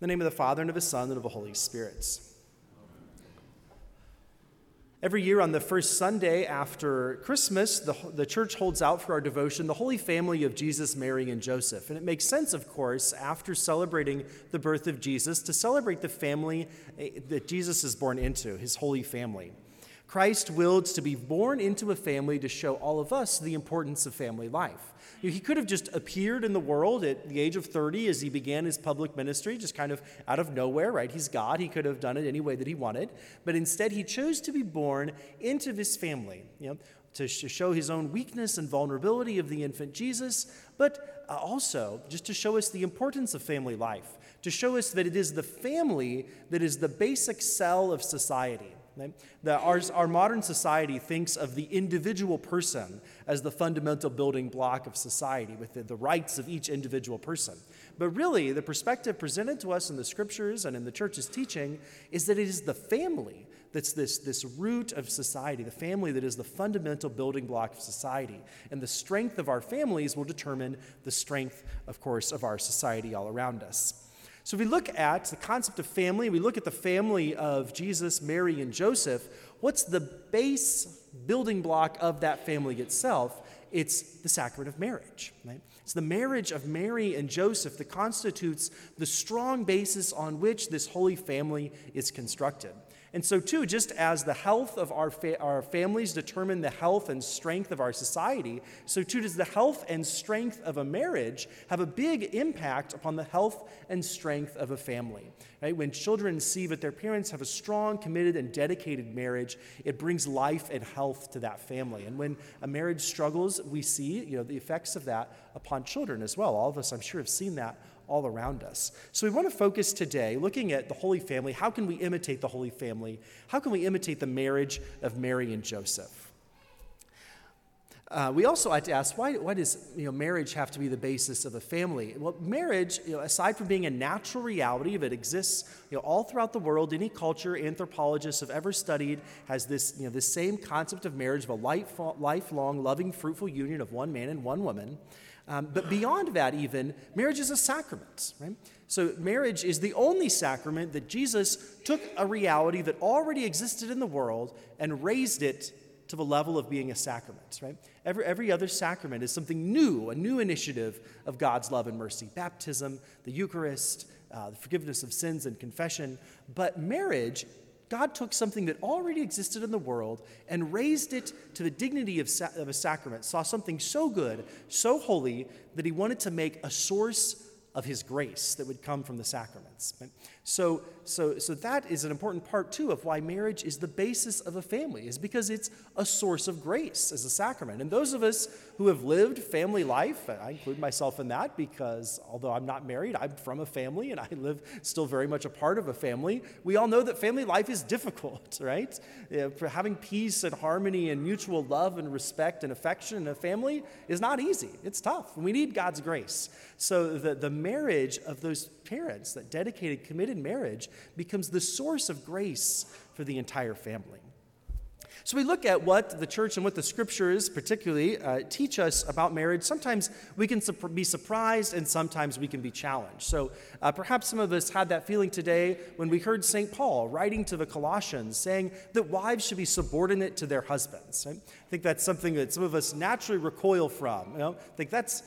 the name of the Father, and of the Son, and of the Holy Spirit. Every year on the first Sunday after Christmas, the, the church holds out for our devotion the Holy Family of Jesus, Mary, and Joseph. And it makes sense, of course, after celebrating the birth of Jesus, to celebrate the family eh, that Jesus is born into, his holy family. Christ willed to be born into a family to show all of us the importance of family life. He could have just appeared in the world at the age of 30 as he began his public ministry, just kind of out of nowhere, right? He's God. He could have done it any way that he wanted. But instead, he chose to be born into this family, you know, to show his own weakness and vulnerability of the infant Jesus, but uh, also just to show us the importance of family life, to show us that it is the family that is the basic cell of society. That our, our modern society thinks of the individual person as the fundamental building block of society, with the, the rights of each individual person. But really, the perspective presented to us in the scriptures and in the church's teaching is that it is the family that's this, this root of society, the family that is the fundamental building block of society. And the strength of our families will determine the strength, of course, of our society all around us. So, if we look at the concept of family, we look at the family of Jesus, Mary, and Joseph, what's the base building block of that family itself? It's the sacrament of marriage. Right? It's the marriage of Mary and Joseph that constitutes the strong basis on which this holy family is constructed. And so, too, just as the health of our, fa- our families determine the health and strength of our society, so too does the health and strength of a marriage have a big impact upon the health and strength of a family. Right? When children see that their parents have a strong, committed, and dedicated marriage, it brings life and health to that family. And when a marriage struggles, we see you know, the effects of that upon children as well. All of us, I'm sure, have seen that all around us. So we want to focus today looking at the Holy Family. How can we imitate the Holy Family? How can we imitate the marriage of Mary and Joseph? Uh, we also like to ask why, why does you know, marriage have to be the basis of a family? Well, marriage, you know, aside from being a natural reality that exists you know, all throughout the world, any culture anthropologists have ever studied has this, you know, this same concept of marriage of a life, lifelong, loving, fruitful union of one man and one woman. Um, but beyond that, even, marriage is a sacrament, right? So, marriage is the only sacrament that Jesus took a reality that already existed in the world and raised it to the level of being a sacrament, right? Every, every other sacrament is something new, a new initiative of God's love and mercy baptism, the Eucharist, uh, the forgiveness of sins and confession. But marriage God took something that already existed in the world and raised it to the dignity of, sa- of a sacrament, saw something so good, so holy, that he wanted to make a source of his grace that would come from the sacraments. So, so, so that is an important part too of why marriage is the basis of a family, is because it's a source of grace as a sacrament. And those of us who have lived family life, I include myself in that because although I'm not married, I'm from a family and I live still very much a part of a family. We all know that family life is difficult, right? You know, having peace and harmony and mutual love and respect and affection in a family is not easy. It's tough. We need God's grace. So the, the marriage of those parents, that dedicated, committed marriage, becomes the source of grace for the entire family. So we look at what the church and what the scriptures, particularly, uh, teach us about marriage. Sometimes we can su- be surprised, and sometimes we can be challenged. So uh, perhaps some of us had that feeling today when we heard St. Paul writing to the Colossians saying that wives should be subordinate to their husbands. Right? I think that's something that some of us naturally recoil from. You know, I think that's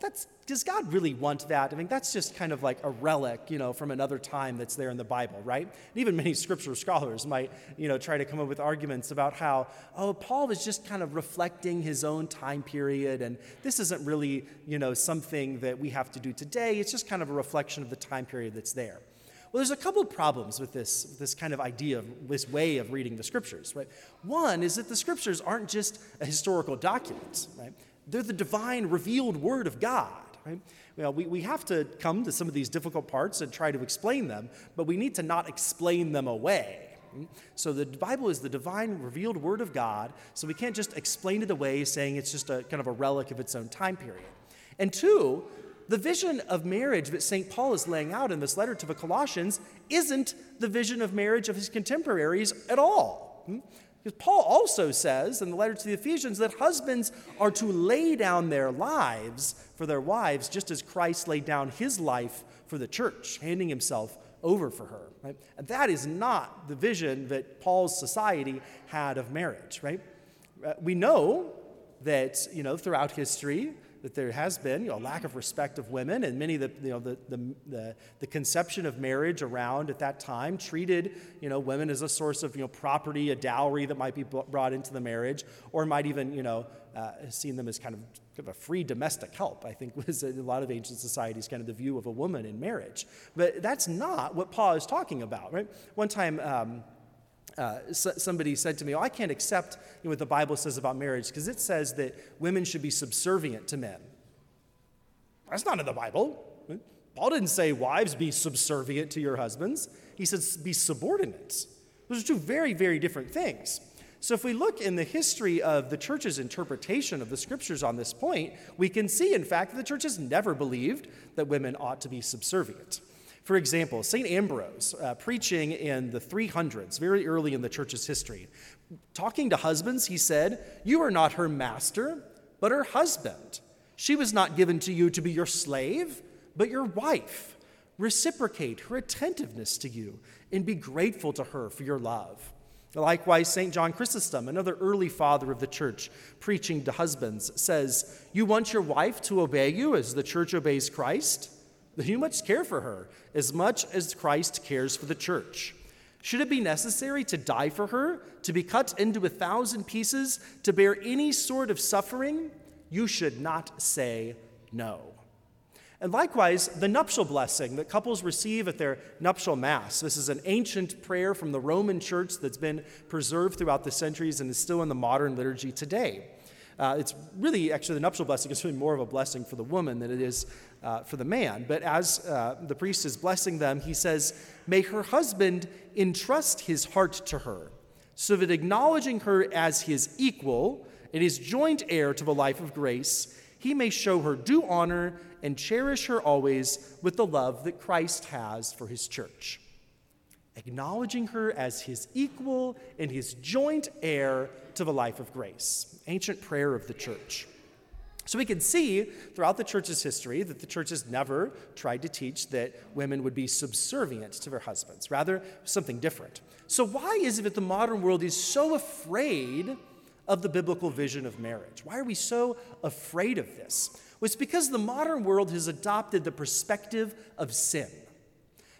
that's does God really want that? I mean, that's just kind of like a relic, you know, from another time that's there in the Bible, right? And even many scripture scholars might, you know, try to come up with arguments about how, oh, Paul was just kind of reflecting his own time period, and this isn't really, you know, something that we have to do today. It's just kind of a reflection of the time period that's there. Well, there's a couple of problems with this, this kind of idea, of this way of reading the scriptures, right? One is that the scriptures aren't just a historical document, right? They're the divine revealed word of God. Right? Well, we, we have to come to some of these difficult parts and try to explain them, but we need to not explain them away. So the Bible is the divine revealed word of God, so we can't just explain it away saying it's just a kind of a relic of its own time period. And two, the vision of marriage that St. Paul is laying out in this letter to the Colossians isn't the vision of marriage of his contemporaries at all. Because Paul also says in the letter to the Ephesians that husbands are to lay down their lives for their wives, just as Christ laid down his life for the church, handing himself over for her. Right? And that is not the vision that Paul's society had of marriage, right? Uh, we know that, you know, throughout history, that there has been you know, a lack of respect of women, and many of the, you know, the, the, the, the, conception of marriage around at that time treated you know, women as a source of you know, property, a dowry that might be brought into the marriage, or might even you know, uh, seen them as kind of, kind of a free domestic help, I think was a lot of ancient societies kind of the view of a woman in marriage. But that's not what Paul is talking about, right? One time, um, uh, somebody said to me, oh, I can't accept you know, what the Bible says about marriage because it says that women should be subservient to men. That's not in the Bible. Paul didn't say, Wives, be subservient to your husbands. He says, Be subordinate. Those are two very, very different things. So, if we look in the history of the church's interpretation of the scriptures on this point, we can see, in fact, that the church has never believed that women ought to be subservient. For example, St. Ambrose, uh, preaching in the 300s, very early in the church's history, talking to husbands, he said, You are not her master, but her husband. She was not given to you to be your slave, but your wife. Reciprocate her attentiveness to you and be grateful to her for your love. Likewise, St. John Chrysostom, another early father of the church, preaching to husbands, says, You want your wife to obey you as the church obeys Christ? You must care for her as much as Christ cares for the church. Should it be necessary to die for her, to be cut into a thousand pieces, to bear any sort of suffering, you should not say no. And likewise, the nuptial blessing that couples receive at their nuptial mass. This is an ancient prayer from the Roman church that's been preserved throughout the centuries and is still in the modern liturgy today. Uh, it's really, actually, the nuptial blessing is really more of a blessing for the woman than it is uh, for the man. But as uh, the priest is blessing them, he says, May her husband entrust his heart to her, so that acknowledging her as his equal and his joint heir to the life of grace, he may show her due honor and cherish her always with the love that Christ has for his church. Acknowledging her as his equal and his joint heir to the life of grace. Ancient prayer of the church. So we can see throughout the church's history that the church has never tried to teach that women would be subservient to their husbands, rather, something different. So, why is it that the modern world is so afraid of the biblical vision of marriage? Why are we so afraid of this? Well, it's because the modern world has adopted the perspective of sin.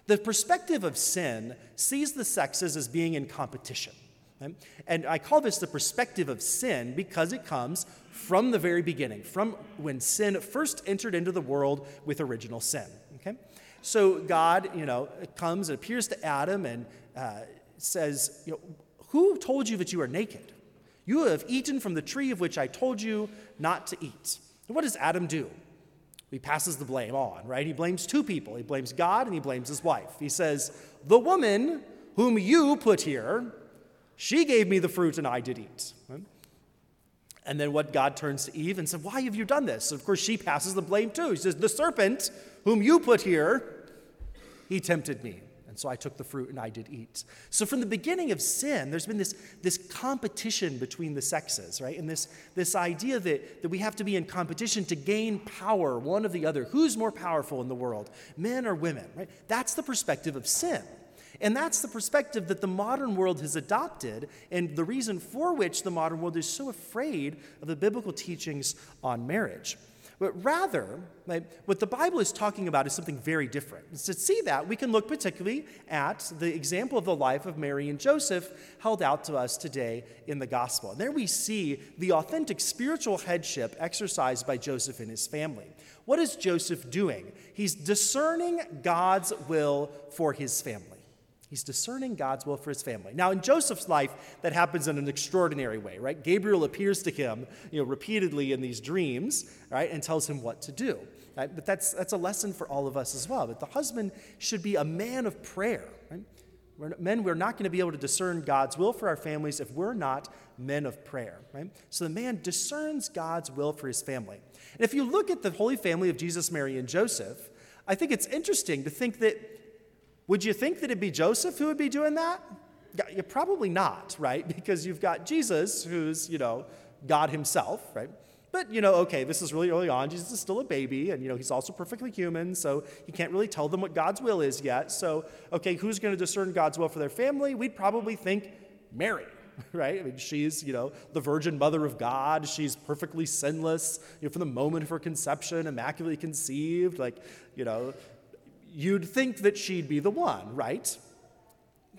The perspective of sin sees the sexes as being in competition. And I call this the perspective of sin because it comes from the very beginning, from when sin first entered into the world with original sin. Okay? So God, you know, comes and appears to Adam and uh, says, you know, Who told you that you are naked? You have eaten from the tree of which I told you not to eat. And what does Adam do? He passes the blame on, right? He blames two people. He blames God and he blames his wife. He says, The woman whom you put here, she gave me the fruit and I did eat. And then what God turns to Eve and said, Why have you done this? of course, she passes the blame too. He says, The serpent whom you put here, he tempted me. And so I took the fruit and I did eat. So from the beginning of sin, there's been this, this competition between the sexes, right? And this, this idea that, that we have to be in competition to gain power one of the other. Who's more powerful in the world, men or women, right? That's the perspective of sin. And that's the perspective that the modern world has adopted, and the reason for which the modern world is so afraid of the biblical teachings on marriage. But rather, what the Bible is talking about is something very different. And to see that, we can look particularly at the example of the life of Mary and Joseph held out to us today in the gospel. And there we see the authentic spiritual headship exercised by Joseph and his family. What is Joseph doing? He's discerning God's will for his family. He's discerning God's will for his family. Now, in Joseph's life, that happens in an extraordinary way, right? Gabriel appears to him, you know, repeatedly in these dreams, right, and tells him what to do. Right? But that's, that's a lesson for all of us as well, that the husband should be a man of prayer, right? We're, men, we're not going to be able to discern God's will for our families if we're not men of prayer, right? So the man discerns God's will for his family. And if you look at the Holy Family of Jesus, Mary, and Joseph, I think it's interesting to think that would you think that it'd be Joseph who would be doing that? Yeah, probably not, right? Because you've got Jesus, who's, you know, God himself, right? But, you know, okay, this is really early on. Jesus is still a baby, and, you know, he's also perfectly human, so he can't really tell them what God's will is yet. So, okay, who's going to discern God's will for their family? We'd probably think Mary, right? I mean, she's, you know, the virgin mother of God. She's perfectly sinless, you know, from the moment of her conception, immaculately conceived. Like, you know, you'd think that she'd be the one, right?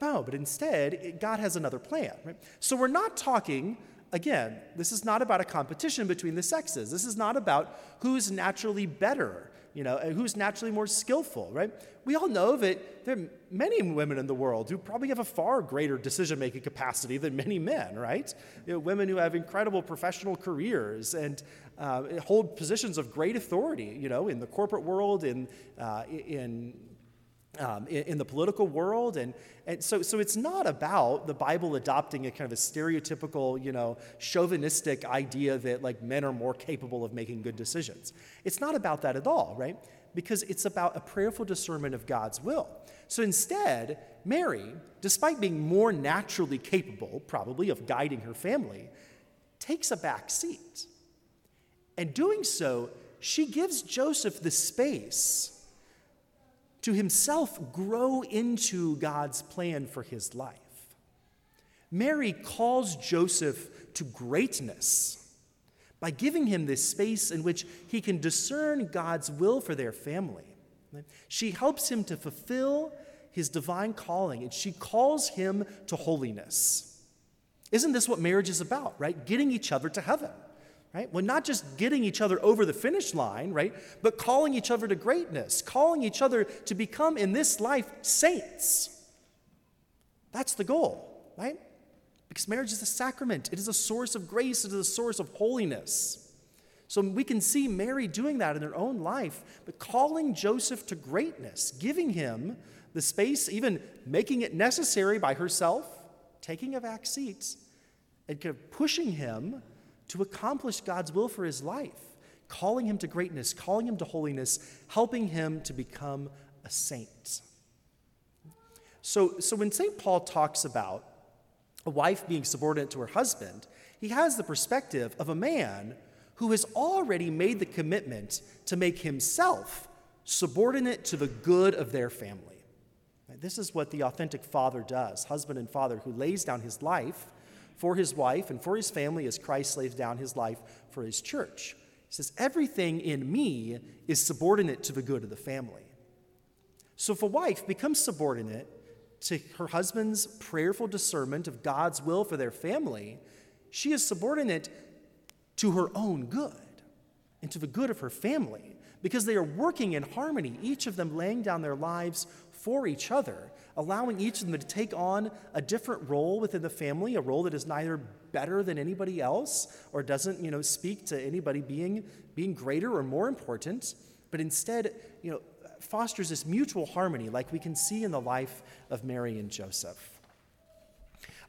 No, but instead, God has another plan, right? So we're not talking again, this is not about a competition between the sexes. This is not about who's naturally better, you know, who's naturally more skillful, right? We all know that there are many women in the world who probably have a far greater decision making capacity than many men, right? You know, women who have incredible professional careers and uh, hold positions of great authority, you know, in the corporate world, in, uh, in um, in, in, the political world. And, and so, so it's not about the Bible adopting a kind of a stereotypical, you know, chauvinistic idea that like men are more capable of making good decisions. It's not about that at all, right? Because it's about a prayerful discernment of God's will. So instead, Mary, despite being more naturally capable, probably, of guiding her family, takes a back seat. And doing so, she gives Joseph the space to himself grow into God's plan for his life. Mary calls Joseph to greatness by giving him this space in which he can discern God's will for their family. She helps him to fulfill his divine calling, and she calls him to holiness. Isn't this what marriage is about, right? Getting each other to heaven right? Well, not just getting each other over the finish line, right? But calling each other to greatness, calling each other to become in this life saints. That's the goal, right? Because marriage is a sacrament, it is a source of grace, it is a source of holiness. So we can see Mary doing that in her own life, but calling Joseph to greatness, giving him the space, even making it necessary by herself, taking a back seat, and kind of pushing him to accomplish God's will for his life, calling him to greatness, calling him to holiness, helping him to become a saint. So, so when St. Paul talks about a wife being subordinate to her husband, he has the perspective of a man who has already made the commitment to make himself subordinate to the good of their family. This is what the authentic father does, husband and father who lays down his life for his wife and for his family as Christ lays down his life for his church. He says, Everything in me is subordinate to the good of the family. So if a wife becomes subordinate to her husband's prayerful discernment of God's will for their family, she is subordinate to her own good and to the good of her family because they are working in harmony, each of them laying down their lives for each other allowing each of them to take on a different role within the family, a role that is neither better than anybody else or doesn't, you know, speak to anybody being, being greater or more important, but instead, you know, fosters this mutual harmony like we can see in the life of Mary and Joseph.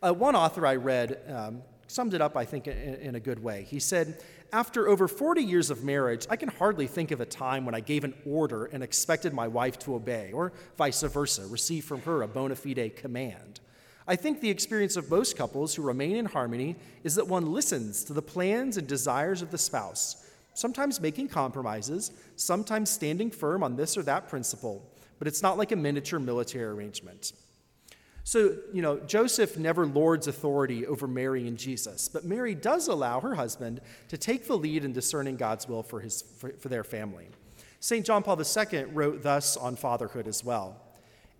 Uh, one author I read um, summed it up, I think, in, in a good way. He said, After over 40 years of marriage, I can hardly think of a time when I gave an order and expected my wife to obey, or vice versa, receive from her a bona fide command. I think the experience of most couples who remain in harmony is that one listens to the plans and desires of the spouse, sometimes making compromises, sometimes standing firm on this or that principle, but it's not like a miniature military arrangement. So, you know, Joseph never lords authority over Mary and Jesus, but Mary does allow her husband to take the lead in discerning God's will for, his, for, for their family. St. John Paul II wrote thus on fatherhood as well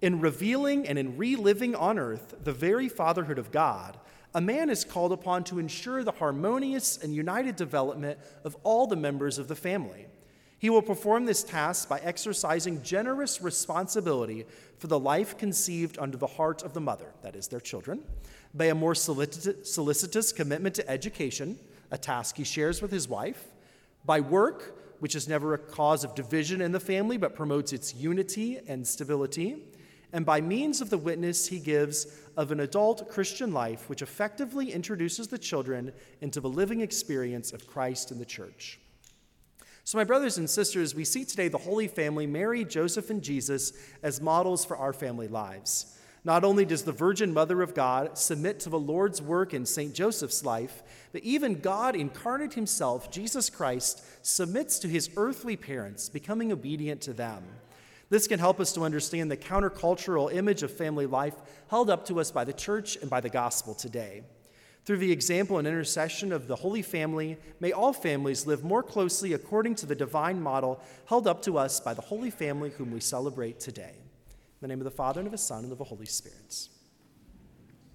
In revealing and in reliving on earth the very fatherhood of God, a man is called upon to ensure the harmonious and united development of all the members of the family. He will perform this task by exercising generous responsibility for the life conceived under the heart of the mother, that is, their children, by a more solicitous commitment to education, a task he shares with his wife, by work, which is never a cause of division in the family but promotes its unity and stability, and by means of the witness he gives of an adult Christian life which effectively introduces the children into the living experience of Christ and the church. So, my brothers and sisters, we see today the Holy Family, Mary, Joseph, and Jesus, as models for our family lives. Not only does the Virgin Mother of God submit to the Lord's work in St. Joseph's life, but even God incarnate himself, Jesus Christ, submits to his earthly parents, becoming obedient to them. This can help us to understand the countercultural image of family life held up to us by the church and by the gospel today. Through the example and intercession of the Holy Family, may all families live more closely according to the divine model held up to us by the Holy Family, whom we celebrate today. In the name of the Father, and of the Son, and of the Holy Spirit.